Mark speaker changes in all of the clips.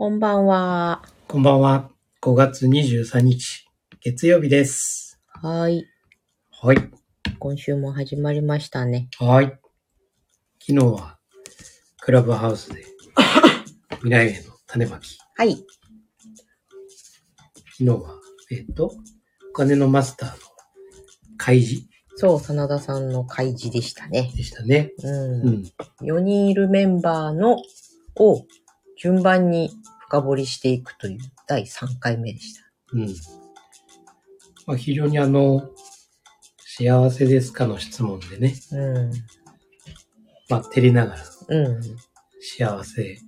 Speaker 1: こんばんは。
Speaker 2: こんばんは。5月23日、月曜日です。
Speaker 1: はい。
Speaker 2: はい。
Speaker 1: 今週も始まりましたね。
Speaker 2: はい。昨日は、クラブハウスで、未来への種まき。
Speaker 1: はい。
Speaker 2: 昨日は、えっ、と、お金のマスターの開示
Speaker 1: そう、真田さんの開示でしたね。
Speaker 2: でしたね。
Speaker 1: うん。
Speaker 2: うん。
Speaker 1: 4人いるメンバーの、を順番に深掘りしていくという第3回目でした。
Speaker 2: うん。まあ、非常にあの、幸せですかの質問でね、
Speaker 1: うん。
Speaker 2: まあ、照りながら
Speaker 1: うん。
Speaker 2: 幸せ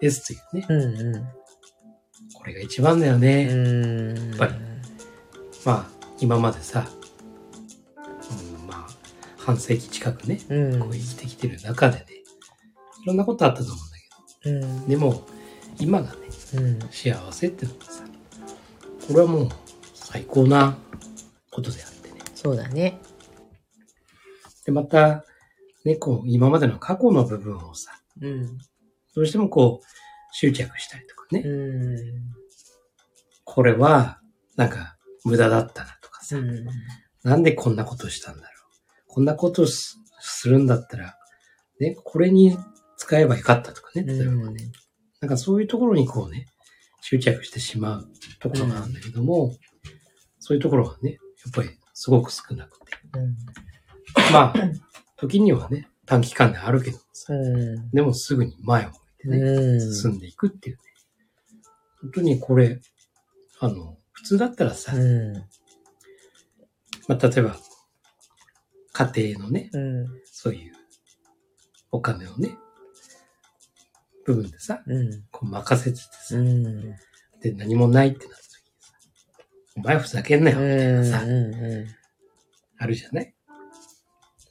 Speaker 2: ですというね。
Speaker 1: うん。う
Speaker 2: これが一番だよね。
Speaker 1: ん。うん。
Speaker 2: やっぱりまあ、今までさ、うん、まあ、半世紀近くね、
Speaker 1: うん。
Speaker 2: こう生きてきてる中でね、いろんなことあったと思うんでも、今がね、
Speaker 1: うん。
Speaker 2: 幸せってのはさ、これはもう最高なことであってね。
Speaker 1: そうだね。
Speaker 2: で、また、ね、こう、今までの過去の部分をさ、
Speaker 1: うん。
Speaker 2: どうしてもこう、執着したりとかね、
Speaker 1: うん。
Speaker 2: これは、なんか、無駄だったなとかさ、
Speaker 1: うん。
Speaker 2: なんでこんなことしたんだろう。こんなことすするんだったら、ね、これに使えばよかったとかね、例えばね。なんかそういうところにこうね、執着してしまうところなんだけども、そういうところがね、やっぱりすごく少なくて。まあ、時にはね、短期間であるけどもさ、
Speaker 1: うん。
Speaker 2: でもすぐに前を向いてね、
Speaker 1: うん。
Speaker 2: 進んでいくっていうね。本当にこれ、あの、普通だったらさ、
Speaker 1: うん。
Speaker 2: まあ、例えば、家庭のね、
Speaker 1: うん。
Speaker 2: そういうお金をね、部分でさ、
Speaker 1: うん。
Speaker 2: こう任せててさ、
Speaker 1: うん。
Speaker 2: で、何もないってなった時にさ、お前ふざけんなよ、みたいなさ、
Speaker 1: う
Speaker 2: あるじゃない？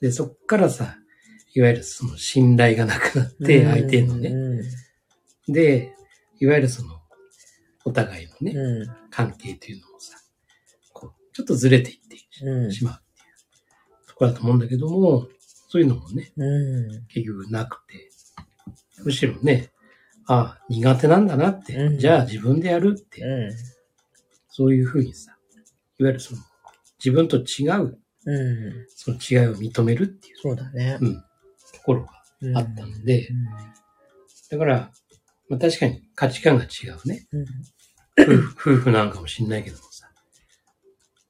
Speaker 2: で、そっからさ、いわゆるその信頼がなくなって、相手のね、で、いわゆるその、お互いのね、
Speaker 1: う
Speaker 2: 関係というのもさ、こう、ちょっとずれていって
Speaker 1: ん。うん。
Speaker 2: しまうっていうところだと思うんだけども、そういうのもね、
Speaker 1: うん。
Speaker 2: 結局なくて、むしろね、ああ、苦手なんだなって、
Speaker 1: うん
Speaker 2: じゃあ自分でやるって、
Speaker 1: う
Speaker 2: そういうふうにさ、いわゆるその、自分と違う、
Speaker 1: ん。うん。
Speaker 2: その違いを認めるっていう、
Speaker 1: そうだね。
Speaker 2: うん、ところがあったので、だから、まあ確かに価値観が違うね。
Speaker 1: うん。
Speaker 2: 夫婦夫婦なんかもしんないけどもさ。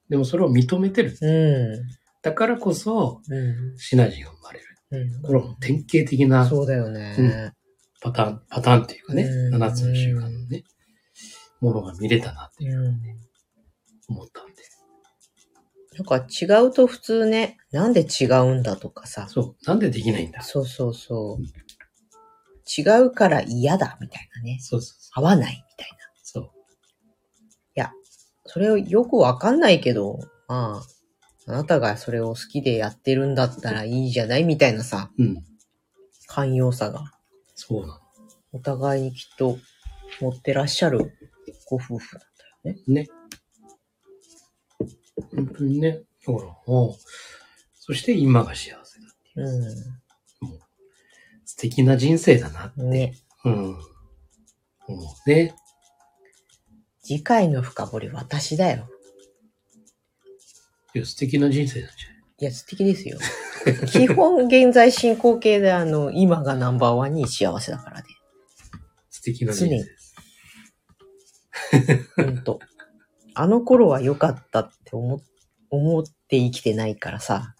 Speaker 2: でもそれを認めてる。
Speaker 1: うん。
Speaker 2: だからこそ、
Speaker 1: うん。
Speaker 2: シナジーが生まれる。
Speaker 1: うん。
Speaker 2: これは典型的な
Speaker 1: そうだよね。
Speaker 2: パターン、パターンっていうかね、
Speaker 1: うん
Speaker 2: 7つの習慣のね、ものが見れたなっていう
Speaker 1: うん。
Speaker 2: 思ったんで。
Speaker 1: なんか違うと普通ね、なんで違うんだとかさ。
Speaker 2: そう。なんでできないんだ
Speaker 1: そうそうそう。違うから嫌だみたいなね。
Speaker 2: そうそうそ
Speaker 1: 合わないみたいな。
Speaker 2: う。そう。
Speaker 1: それをよくわかんないけど、まあ、あなたがそれを好きでやってるんだったらいいじゃないみたいなさ、
Speaker 2: うん。
Speaker 1: 寛容さが
Speaker 2: そうなの。
Speaker 1: お互いにきっと持ってらっしゃるご夫婦だったよね。
Speaker 2: ね。本当にね。だから、おうそして今が幸せだっていう。素敵な人生だな。
Speaker 1: ね。
Speaker 2: うん。思うね。
Speaker 1: 次回の深掘り私だよ。
Speaker 2: いや、素敵な人生なんじゃない
Speaker 1: いや、素敵ですよ。基本現在進行形であの、今がナンバーワンに幸せだからね。
Speaker 2: 素敵な人生です。
Speaker 1: ほんと。あの頃は良かったって思、思って生きてないからさ。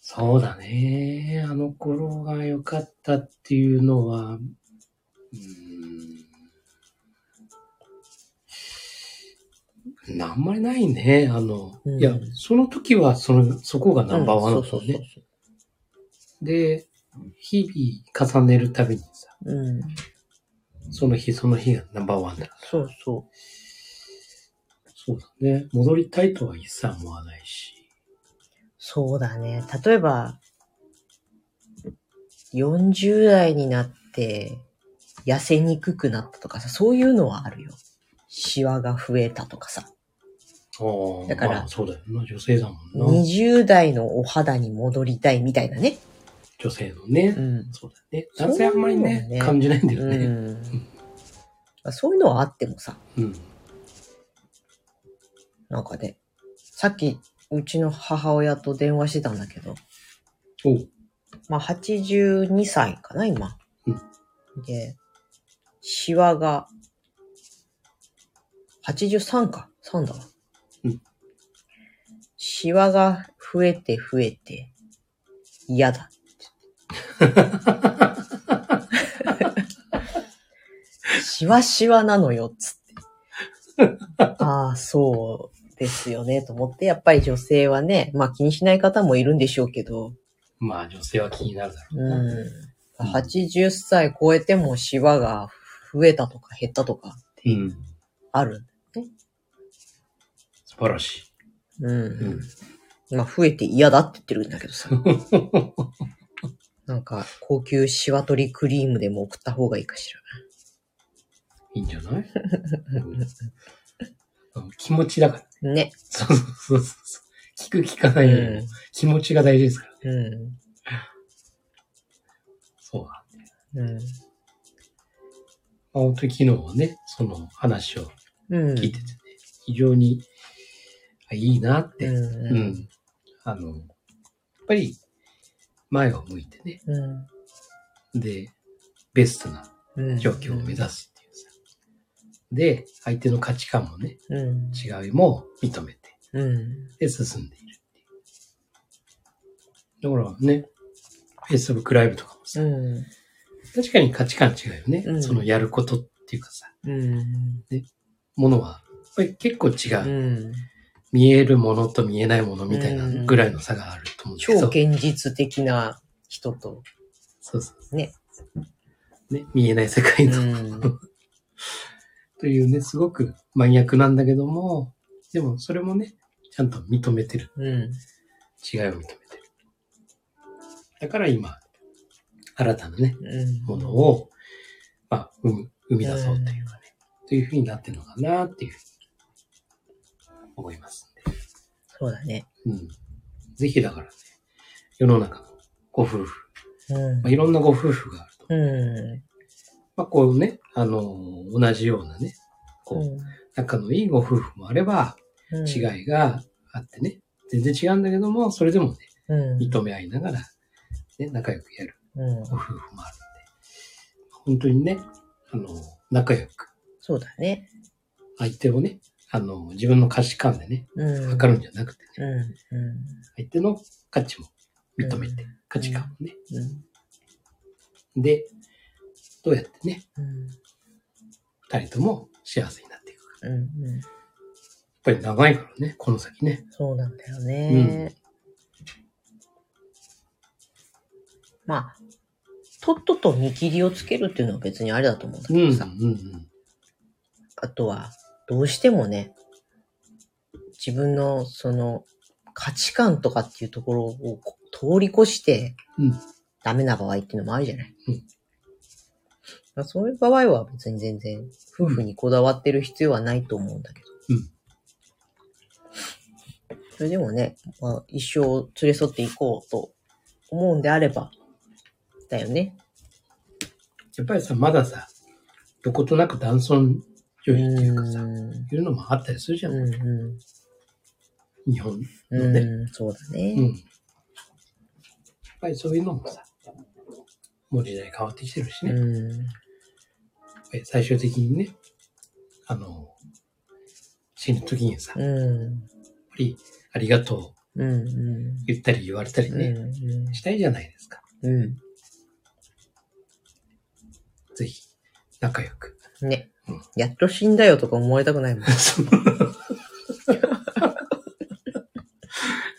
Speaker 2: そうだね。あの頃が良かったっていうのは、うーん。あんまりないね。あの、
Speaker 1: うん
Speaker 2: いや、その時はその、そこがナンバーワンだったのね。で、日々重ねるたびにさ、
Speaker 1: そう。うん。
Speaker 2: その日その日がナンバーワンだ。
Speaker 1: そうそ
Speaker 2: そうだね。戻りたいとは一切思わないし。
Speaker 1: う。そうだね。例えば、40代になって痩せにくくなったとかさ、そういうのはあるよ。シワが増えたとかさ。だから
Speaker 2: まあそうだよな。女性だもんな。
Speaker 1: 20代のお肌に戻りたいみたいなね。
Speaker 2: 女性のね。
Speaker 1: うん。
Speaker 2: そうだね。男性あんまりね
Speaker 1: ね
Speaker 2: 感じないんだよ
Speaker 1: う
Speaker 2: ね。
Speaker 1: ん。そういうのはあってもさ、
Speaker 2: うん。
Speaker 1: なんかね、さっき、うちの母親と電話してたんだけど、
Speaker 2: おう。
Speaker 1: まあ、82歳かな、今。で、シワが、83か。3だわ。
Speaker 2: うん
Speaker 1: シワが増えて増えて、嫌だ。シワシワなのよ、つって。ああ、そうですよね、と思って、やっぱり女性はね、まあ気にしない方もいるんでしょうけど、
Speaker 2: まあ女性は気になるだろうな。
Speaker 1: うん。80歳超えてもシワが増えたとか減ったとか
Speaker 2: うん。
Speaker 1: ある。
Speaker 2: 素晴らしい。
Speaker 1: うん。
Speaker 2: うん。
Speaker 1: まあ増えて嫌だって言ってるんだけどさ。なんか高級シワ取りクリームでも送った方がいいかし
Speaker 2: いいんじゃない、うんうん気持ちだから。
Speaker 1: ら。ね。
Speaker 2: そうそうそうそう。聞く聞かないよりも気持ちが大事ですからね。
Speaker 1: うん。
Speaker 2: そうなんだよ。
Speaker 1: うん。
Speaker 2: まあ、本当に昨日はね、その話を
Speaker 1: うん。
Speaker 2: 聞いててね、非常に、あいいなって、
Speaker 1: うん。
Speaker 2: あの、やっぱり、前を向いてね、
Speaker 1: うん。
Speaker 2: で、ベストな
Speaker 1: うん。
Speaker 2: 状況を目指すっていうさ。で、相手の価値観もね、
Speaker 1: うん。
Speaker 2: 違いも認めて、
Speaker 1: うん。
Speaker 2: で、進んでいるっていう。だからね、Facebook ライブとかもさ、
Speaker 1: うん。
Speaker 2: 確かに価値観違うよね。
Speaker 1: うん
Speaker 2: そのやることっていうかさ、
Speaker 1: うん。
Speaker 2: ものは、やっぱり結構違う。
Speaker 1: うん。
Speaker 2: 見えるものと見えないものみたいなぐらいの差があると思うんだけど。
Speaker 1: 超現実的な人と、
Speaker 2: そうそう。
Speaker 1: ね。
Speaker 2: ね、見えない世界
Speaker 1: う
Speaker 2: の、
Speaker 1: ん。
Speaker 2: というね、すごく真逆なんだけども、でもそれもね、ちゃんと認めてる。
Speaker 1: うん。
Speaker 2: 違いを認めてる。だから今、新たなね、
Speaker 1: うん。
Speaker 2: ものを、まあ、生み出そうというかね、というふうになってるのかなっていうふうに思いますんで。
Speaker 1: そうだね。
Speaker 2: うん。ぜひだからね、世の中のご夫婦、
Speaker 1: うん
Speaker 2: まあ、。いろんなご夫婦があると。
Speaker 1: う
Speaker 2: まあ、こうね、あの、同じようなね、こう、
Speaker 1: ん。
Speaker 2: 仲のいいご夫婦もあれば、
Speaker 1: うん。
Speaker 2: 違いがあってね、全然違うんだけども、それでもね、
Speaker 1: うん。
Speaker 2: 認め合いながら、ね、仲良くやる
Speaker 1: うん。
Speaker 2: ご夫婦もあるんで、本当にね、あの、仲良く、
Speaker 1: そうだね。
Speaker 2: 相手をね、あの、自分の価値観でね、
Speaker 1: うん。
Speaker 2: 測るんじゃなくてね、
Speaker 1: うん。うん。
Speaker 2: 相手の価値も認めて、
Speaker 1: うん
Speaker 2: 価値観もね。
Speaker 1: うん。
Speaker 2: で、どうやってね、
Speaker 1: うん。
Speaker 2: 二人とも幸せになっていくか。やっ
Speaker 1: うん。うん。
Speaker 2: ぱり長いからね、この先ね。
Speaker 1: そうなんだよね。まあ、とっとと見切りをつけるっていうのは別にあれだと思うんだ
Speaker 2: うん、うん、
Speaker 1: けどさ。
Speaker 2: うん。
Speaker 1: あとは、どうしてもね、自分のその価値観とかっていうところをこ通り越して
Speaker 2: うん、
Speaker 1: ダメな場合っていうのもあるじゃない。
Speaker 2: うん
Speaker 1: まあそういう場合は別に全然夫婦にこだわってる必要はないと思うんだけど。
Speaker 2: うん
Speaker 1: それでもね、まあ、一生連れ添っていこうと思うんであれば、だよね。
Speaker 2: やっぱりさ、まださ、どことなく男尊女卑っていうかさ、
Speaker 1: うん
Speaker 2: いうのもあったりするじゃん。
Speaker 1: うんう
Speaker 2: 日本。
Speaker 1: ん。
Speaker 2: のね
Speaker 1: うん、そうだね。
Speaker 2: うん。やっぱりそういうのもさ、もう時代変わってきてるしね。やっ
Speaker 1: うん。
Speaker 2: 最終的にね、あの、死ぬ時にさ、やっ
Speaker 1: うん。
Speaker 2: ぱりありがとう
Speaker 1: うん。うん。
Speaker 2: 言ったり言われたりね、
Speaker 1: うん。
Speaker 2: したいじゃないですか。
Speaker 1: うん。
Speaker 2: ぜひ、仲良く。
Speaker 1: ね
Speaker 2: うん。
Speaker 1: やっと死んだよとか思われたくないもん。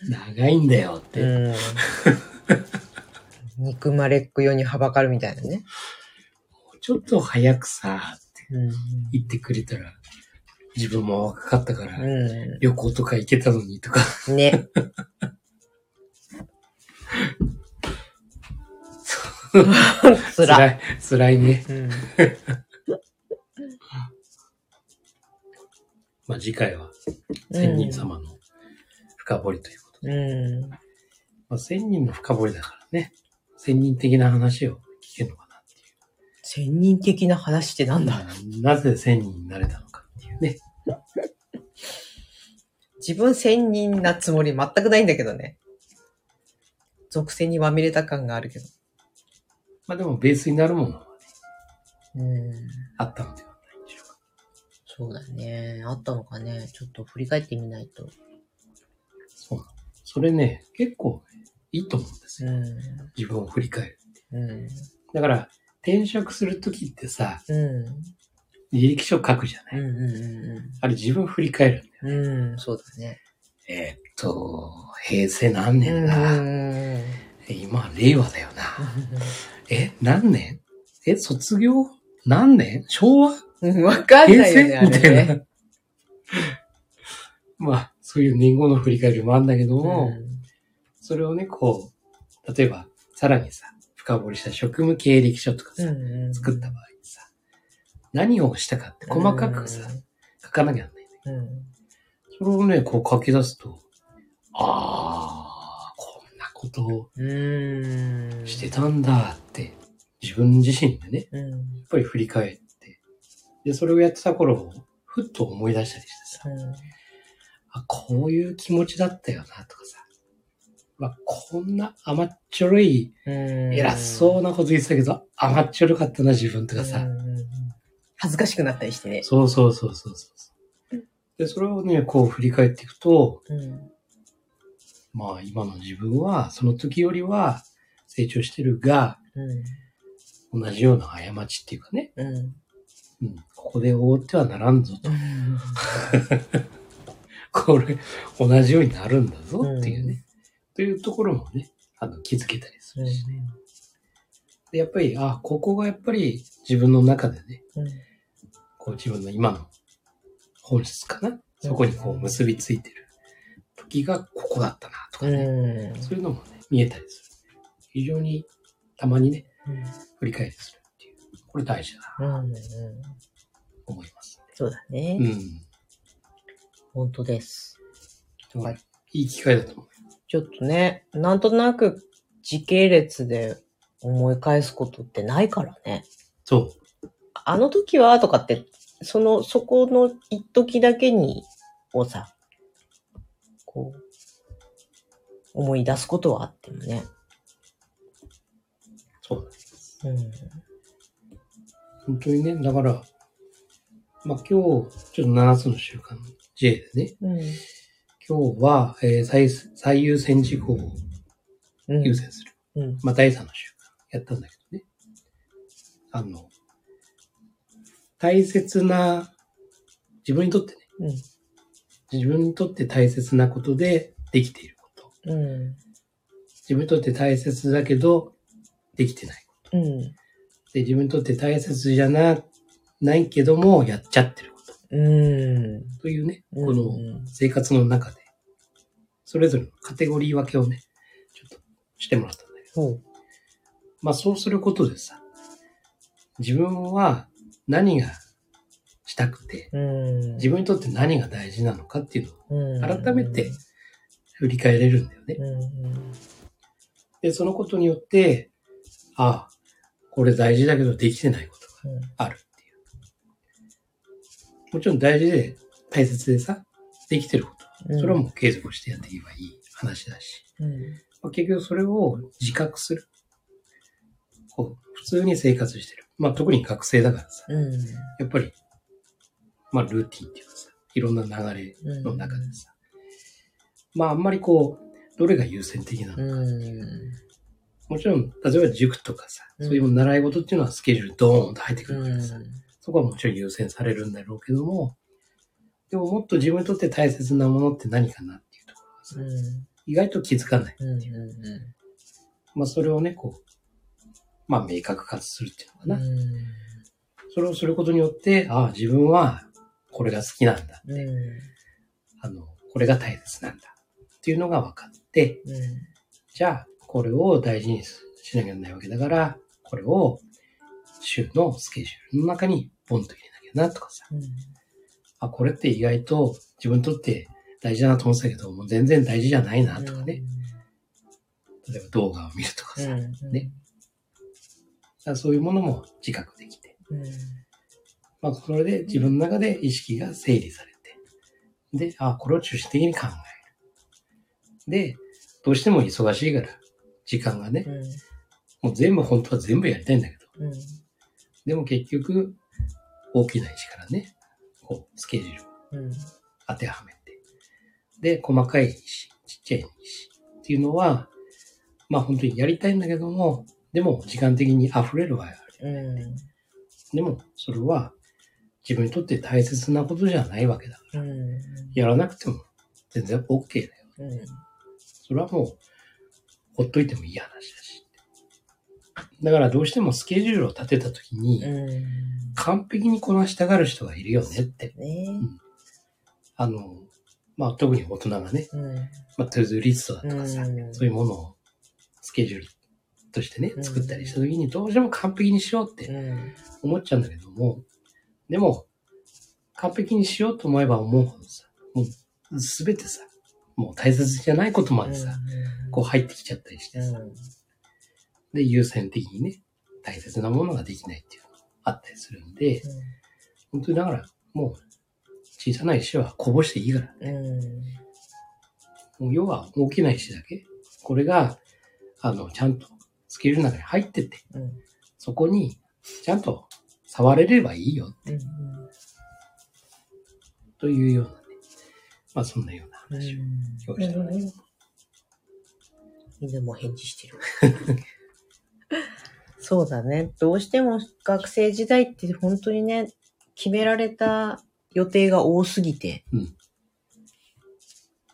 Speaker 2: 長いんだよって。
Speaker 1: うん。憎まれっ子用にはばかるみたいなね。
Speaker 2: ちょっと早くさ、って
Speaker 1: う
Speaker 2: 言ってくれたら、自分も若かったから、
Speaker 1: ん。
Speaker 2: 旅行とか行けたのにとか。
Speaker 1: うん。ね。つら。
Speaker 2: 辛い、辛いね。
Speaker 1: うん。
Speaker 2: まあ次回は、千人様の深掘りということで。
Speaker 1: うん。
Speaker 2: まあ、千人の深掘りだからね。千人的な話を聞けるのかなっていう。
Speaker 1: 千人的な話ってなんだ？
Speaker 2: なぜ千人になれたのかっていうね。
Speaker 1: 自分千人なつもり全くないんだけどね。属性にまみれた感があるけど。
Speaker 2: まあでもベースになるものはね、
Speaker 1: うん。
Speaker 2: あったのでは。
Speaker 1: そうだね。あったのかね。ちょっと振り返ってみないと。
Speaker 2: そうなの。それね、結構ね、いいと思うんですよ。
Speaker 1: うん。
Speaker 2: 自分を振り返る。
Speaker 1: うん。
Speaker 2: だから、転職するときってさ、
Speaker 1: うん。
Speaker 2: 履歴書書くじゃない、
Speaker 1: うんうんうん
Speaker 2: あれ自分振り返るんだよ。
Speaker 1: うん。うん、そうだね。
Speaker 2: えーっと、平成何年だ、
Speaker 1: うん。
Speaker 2: 今、令和だよな。え、何年？え、卒業？何年？昭和？
Speaker 1: うんわかん
Speaker 2: 平
Speaker 1: ないよね、
Speaker 2: みた。いな。まあ、そういう年号の振り返りもあるんだけども、それをね、こう、例えば、さらにさ、深掘りした職務経歴書とかさ、
Speaker 1: うん
Speaker 2: 作った場合にさ、何をしたかって細かくさ、書かなきゃなんないんだけ
Speaker 1: うん。
Speaker 2: ど、それをね、こう書き出すと、あー、こんなことを
Speaker 1: うん。
Speaker 2: してたんだって、自分自身でね、
Speaker 1: うん。
Speaker 2: やっぱり振り返って、で、それをやってた頃を、ふっと思い出したりしてさ、
Speaker 1: うん。
Speaker 2: あ、こういう気持ちだったよな、とかさ、まあ、こんな甘っちょろい、
Speaker 1: うん。
Speaker 2: 偉そうなこと言ってたけど、甘っちょろかったな、自分とかさ、
Speaker 1: 恥ずかしくなったりしてね。
Speaker 2: そうそうそうそうそう。で、それをね、こう振り返っていくと、
Speaker 1: うん。
Speaker 2: まあ今の自分は、その時よりは成長してるが、
Speaker 1: うん。
Speaker 2: 同じような過ちっていうかね、
Speaker 1: うん。
Speaker 2: うん、ここで覆ってはならんぞと。これ、同じようになるんだぞっていうね。というところもね、あの、気づけたりするしね。で、やっぱり、あ、ここがやっぱり自分の中でね、
Speaker 1: うん。
Speaker 2: こう自分の今の本質かな？そこにこう結びついてる時がここだったなとかね。
Speaker 1: うん。
Speaker 2: そういうのもね、見えたりする。非常にたまにね、振り返りする。これ大事だな
Speaker 1: うん。うん。
Speaker 2: と思います。
Speaker 1: そうだね。
Speaker 2: うん。
Speaker 1: 本当です。はい
Speaker 2: いい機会だと思う。
Speaker 1: ちょっとね、なんとなく時系列で思い返すことってないからね。
Speaker 2: そ
Speaker 1: あの時はとかって、その、そこの一時だけに、をさ、こう、思い出すことはあってもね。
Speaker 2: う。そうだ。
Speaker 1: うん。
Speaker 2: 本当にね、だから、まあ今日、ちょっと7つの習慣 J でね、
Speaker 1: うん。
Speaker 2: 今日は、えー最最優先事項を
Speaker 1: うん。
Speaker 2: 優先する。
Speaker 1: うん。
Speaker 2: まあ第3の習慣やったんだけどね。あの、大切な、自分にとってね、
Speaker 1: うん。
Speaker 2: 自分にとって大切なことでできていること。
Speaker 1: うん。
Speaker 2: 自分にとって大切だけど、できてない。
Speaker 1: うん。
Speaker 2: で、自分にとって大切じゃな、ないけども、やっちゃってること。
Speaker 1: うん。
Speaker 2: というね、
Speaker 1: うん
Speaker 2: この生活の中で、それぞれのカテゴリー分けをね、ちょっとしてもらったんだけど。まあそうすることでさ、自分は何がしたくて、
Speaker 1: うん。
Speaker 2: 自分にとって何が大事なのかっていうのを
Speaker 1: うん
Speaker 2: 改めて振り返れるんだよね。
Speaker 1: うん。
Speaker 2: で、そのことによって、ああ、これ大事だけどできてないことが
Speaker 1: うん。
Speaker 2: あるっていう。もちろん大事で大切でさ、できてること。
Speaker 1: うん
Speaker 2: それはもう継続してやっていけばいい話だし。
Speaker 1: うん。
Speaker 2: まあ、結局それを自覚する。こう普通に生活してる。まあ特に学生だからさ、
Speaker 1: うん。
Speaker 2: やっぱり、まあルーティンっていうかさ、いろんな流れの中でさ、まああんまりこう、どれが優先的なのか、
Speaker 1: うん。
Speaker 2: もちろん、例えば塾とかさ、
Speaker 1: うん
Speaker 2: そういう習い事っていうのはスケジュールドーンと入ってくるからさ、
Speaker 1: うん。
Speaker 2: そこはもちろん優先されるんだろうけども、でももっと自分にとって大切なものって何かなっていうところがさ、
Speaker 1: うん。
Speaker 2: 意外と気づかない。
Speaker 1: うん。
Speaker 2: まあそれをね、こう、まあ明確化するっていうのかな。
Speaker 1: うん。
Speaker 2: それをすることによって、ああ、自分はこれが好きなんだ。
Speaker 1: うん。
Speaker 2: あの、これが大切なんだ。っていうのが分かって、
Speaker 1: うん。
Speaker 2: じゃあ、これを大事にしなきゃいけないわけだから、これを週のスケジュールの中にポンと入れなきゃなとかさ。あ、これって意外と自分にとって大事だなと思ってたけど、もう全然大事じゃないなとかね。例えば動画を見るとかさ。
Speaker 1: うん。
Speaker 2: ねらそういうものも自覚できて、
Speaker 1: うん。
Speaker 2: まあ、それで自分の中で意識が整理されて、で、あ、これを中心的に考える。で、どうしても忙しいから、時間がね、もう全部、本当は全部やりたいんだけど。でも結局、大きな石からね、こう、スケジュールを
Speaker 1: うん。
Speaker 2: 当てはめて、で、細かい石、ちっちゃい石っていうのは、まあ本当にやりたいんだけども、でも時間的に溢れる場合がある。
Speaker 1: うん。
Speaker 2: でも、それは自分にとって大切なことじゃないわけだから、
Speaker 1: うん。
Speaker 2: やらなくても全然 OK だよ。
Speaker 1: うん。
Speaker 2: それはもう、ほっといてもいい話だし。だからどうしてもスケジュールを立てたときに、
Speaker 1: うん。
Speaker 2: 完璧にこなしたがる人がいるよねって。
Speaker 1: ね
Speaker 2: あの、まあ特に大人がね、
Speaker 1: うん。
Speaker 2: まあトゥーズリストだとかさ、
Speaker 1: うん
Speaker 2: そういうものをスケジュールとしてね
Speaker 1: う、ん
Speaker 2: 作ったりしたときにどうしても完璧にしようって
Speaker 1: うん。
Speaker 2: 思っちゃうんだけども、でも、完璧にしようと思えば思うほどさ、もうすべてさ、もう大切じゃないことまでさ、こう入ってきちゃったりしてさ、
Speaker 1: うん。
Speaker 2: で、優先的にね、大切なものができないっていうのがあったりするんで、本当にだから、もう、小さな石はこぼしていいから、
Speaker 1: うん。
Speaker 2: もう要は大きな石だけ。これが、あの、ちゃんとスケールの中に入ってて、
Speaker 1: うん。
Speaker 2: そこに、ちゃんと触れればいいよ、
Speaker 1: うん。
Speaker 2: というようなね。まあ、そんなような
Speaker 1: うん。
Speaker 2: 話をしております。
Speaker 1: 犬も返事してる。そうだね。どうしても学生時代って本当にね、決められた予定が多すぎて。
Speaker 2: うん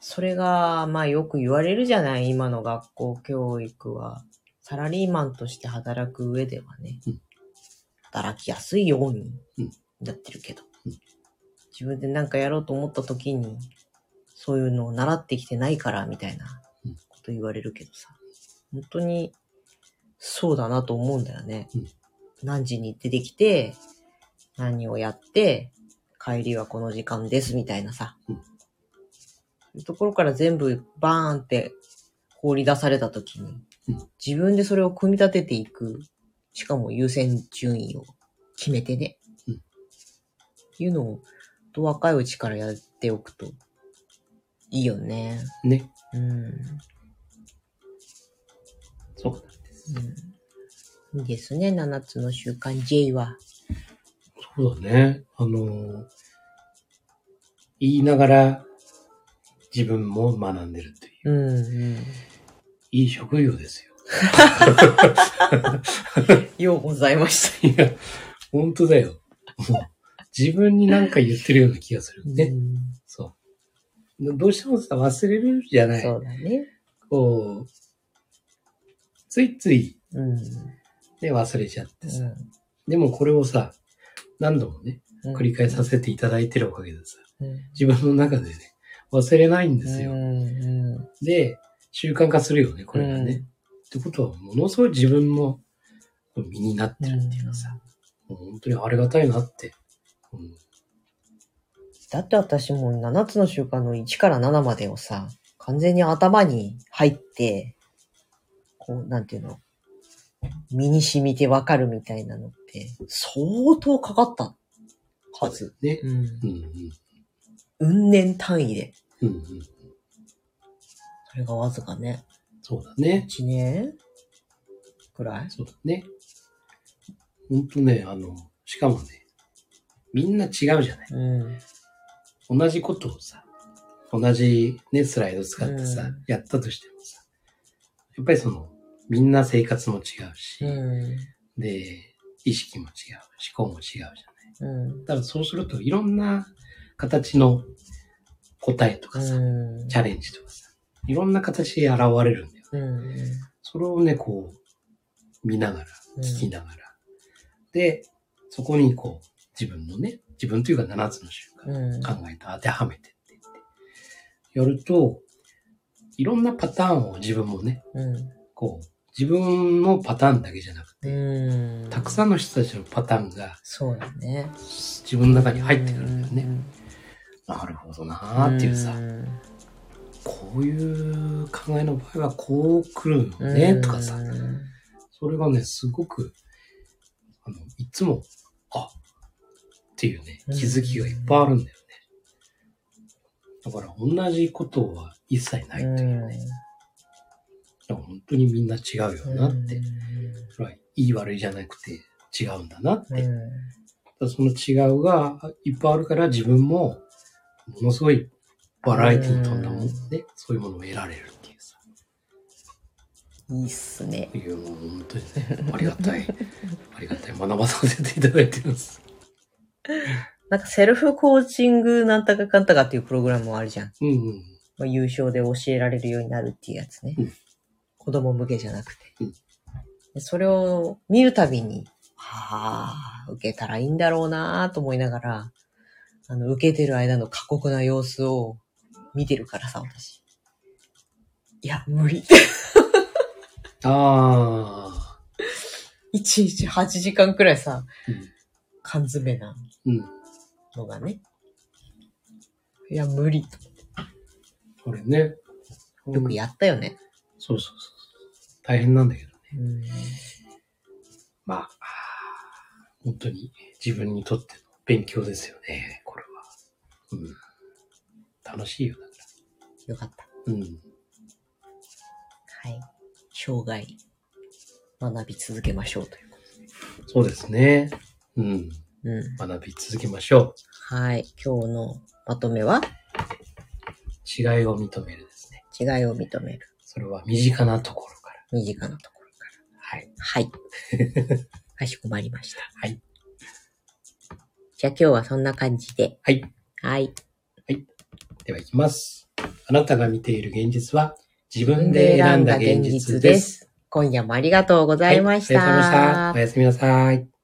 Speaker 1: それが、まあよく言われるじゃない今の学校教育は。サラリーマンとして働く上ではね。
Speaker 2: うん
Speaker 1: 働きやすいように
Speaker 2: うん
Speaker 1: なってるけど。
Speaker 2: うん
Speaker 1: 自分で何かやろうと思った時に、そういうのを習ってきてないから、みたいな
Speaker 2: うん
Speaker 1: こと言われるけどさ。本当に、そうだなと思うんだよね。
Speaker 2: うん
Speaker 1: 何時に出てきて、何をやって、帰りはこの時間です、みたいなさ。
Speaker 2: うん
Speaker 1: そういうところから全部バーンって放り出された時に、
Speaker 2: うん
Speaker 1: 自分でそれを組み立てていく。しかも優先順位を決めてね。
Speaker 2: うん
Speaker 1: いうのを、と若いうちからやっておくと、いいよね。
Speaker 2: ね。
Speaker 1: うん。
Speaker 2: そうなんです。
Speaker 1: うん。いいですね、7つの習慣 J は。
Speaker 2: そうだね。あの、言いながら自分も学んでるという。
Speaker 1: うん、うん。
Speaker 2: いい職業ですよ。
Speaker 1: ようございまし
Speaker 2: いや、本当だよ。もう自分に何か言ってるような気がする
Speaker 1: た。
Speaker 2: ね。
Speaker 1: うん
Speaker 2: そう。どうしてもさ、忘れるじゃない。
Speaker 1: そうだね。
Speaker 2: こう、ついつい、
Speaker 1: うん。
Speaker 2: ね、忘れちゃってさ。でもこれをさ、何度もね、
Speaker 1: うん
Speaker 2: 繰り返させていただいてるおかげでさ、
Speaker 1: うん。
Speaker 2: 自分の中でね、忘れないんですよ。
Speaker 1: うんう
Speaker 2: で、習慣化するよね、これがね。
Speaker 1: うん
Speaker 2: ってことは、ものすごい自分の身になってるっていうかさ、もう本当にありがたいなって。うん
Speaker 1: だって私も7つの習慣の1から7までをさ、完全に頭に入って、こう、なんていうの、身に染みてわかるみたいなのって、相当かかったはず。
Speaker 2: ね。
Speaker 1: うん。
Speaker 2: うんうん。
Speaker 1: 運年単位で。
Speaker 2: うんうん。
Speaker 1: それがわずかね。
Speaker 2: そうだね。
Speaker 1: 1年くらい？
Speaker 2: そうだね。ほんとね、あの、しかもね、みんな違うじゃない。
Speaker 1: うん。
Speaker 2: 同じことをさ、同じね、スライド使ってさ、
Speaker 1: うん
Speaker 2: やったとしてもさ、やっぱりその、みんな生活も違うし、
Speaker 1: うん。
Speaker 2: で、意識も違う、思考も違うじゃない。
Speaker 1: うん。
Speaker 2: だからそうするといろんな形の答えとかさ、
Speaker 1: うん。
Speaker 2: チャレンジとかさ、いろんな形で現れるんだよ。
Speaker 1: うん。
Speaker 2: それをね、こう、見ながら、
Speaker 1: うん
Speaker 2: 聞きながら。で、そこにこう、自分のね、自分というか7つの習慣、
Speaker 1: うん。
Speaker 2: 考えて当てはめてって言って、やると、いろんなパターンを自分もね、
Speaker 1: うん。
Speaker 2: こう、自分のパターンだけじゃなくて、
Speaker 1: うん。
Speaker 2: たくさんの人たちのパターンが
Speaker 1: そうだね。
Speaker 2: 自分の中に入ってくるんだよね。
Speaker 1: うん。
Speaker 2: なるほどなーっていうさ、
Speaker 1: ん
Speaker 2: こういう考えの場合はこう来るのね、とかさ、
Speaker 1: うん
Speaker 2: それがね、すごくあの、いつも、あっていうね、気づきがいっぱいあるんだよね。だから同じことは一切ないというね。だから本当にみんな違うよなって。それは言い悪いじゃなくて違うんだなって。その違うがいっぱいあるから自分もものすごいバラエティに富んだもんね、そういうものを得られるっていうさ。
Speaker 1: いいっすね。
Speaker 2: いうもう本当にね、ありがたい、ありがたい学ばさせていただいてます。
Speaker 1: なんかセルフコーチングなんたかかんたかっていうプログラムもあるじゃん。
Speaker 2: うんうん。
Speaker 1: まあ、優勝で教えられるようになるっていうやつね。
Speaker 2: うん
Speaker 1: 子供向けじゃなくて。
Speaker 2: うん
Speaker 1: でそれを見るたびに、はあ、受けたらいいんだろうなと思いながら、あの、受けてる間の過酷な様子を見てるからさ、私。いや、無理。
Speaker 2: ああ。
Speaker 1: いちいち8時間くらいさ、
Speaker 2: うん
Speaker 1: 缶詰な
Speaker 2: うん。
Speaker 1: のがね。いや、無理。
Speaker 2: これね。
Speaker 1: よくやったよね。
Speaker 2: そうそうそう。大変なんだけどね。
Speaker 1: うん
Speaker 2: まあ、本当に自分にとっての勉強ですよね、これは。うん。楽しいよ、だか
Speaker 1: よかった。
Speaker 2: ら。うん。
Speaker 1: はい。生涯、学び続けましょうというこ
Speaker 2: そうですね。うん。
Speaker 1: うん。
Speaker 2: 学び続けましょ
Speaker 1: はい。今日のまとめは？
Speaker 2: う。違いを認めるですね。
Speaker 1: 違いを認める。
Speaker 2: それは身近なところから。
Speaker 1: 身近なところか
Speaker 2: はい。
Speaker 1: ら。はい。かしこまりました。
Speaker 2: はい。
Speaker 1: じゃあ今日はそんな感じで。
Speaker 2: はい。
Speaker 1: はい。
Speaker 2: では行きます。あなたが見ている現実は自分で選んだ現実です。
Speaker 1: 今夜もありがとうございました。
Speaker 2: はいありがとうございました。おやすみなさい。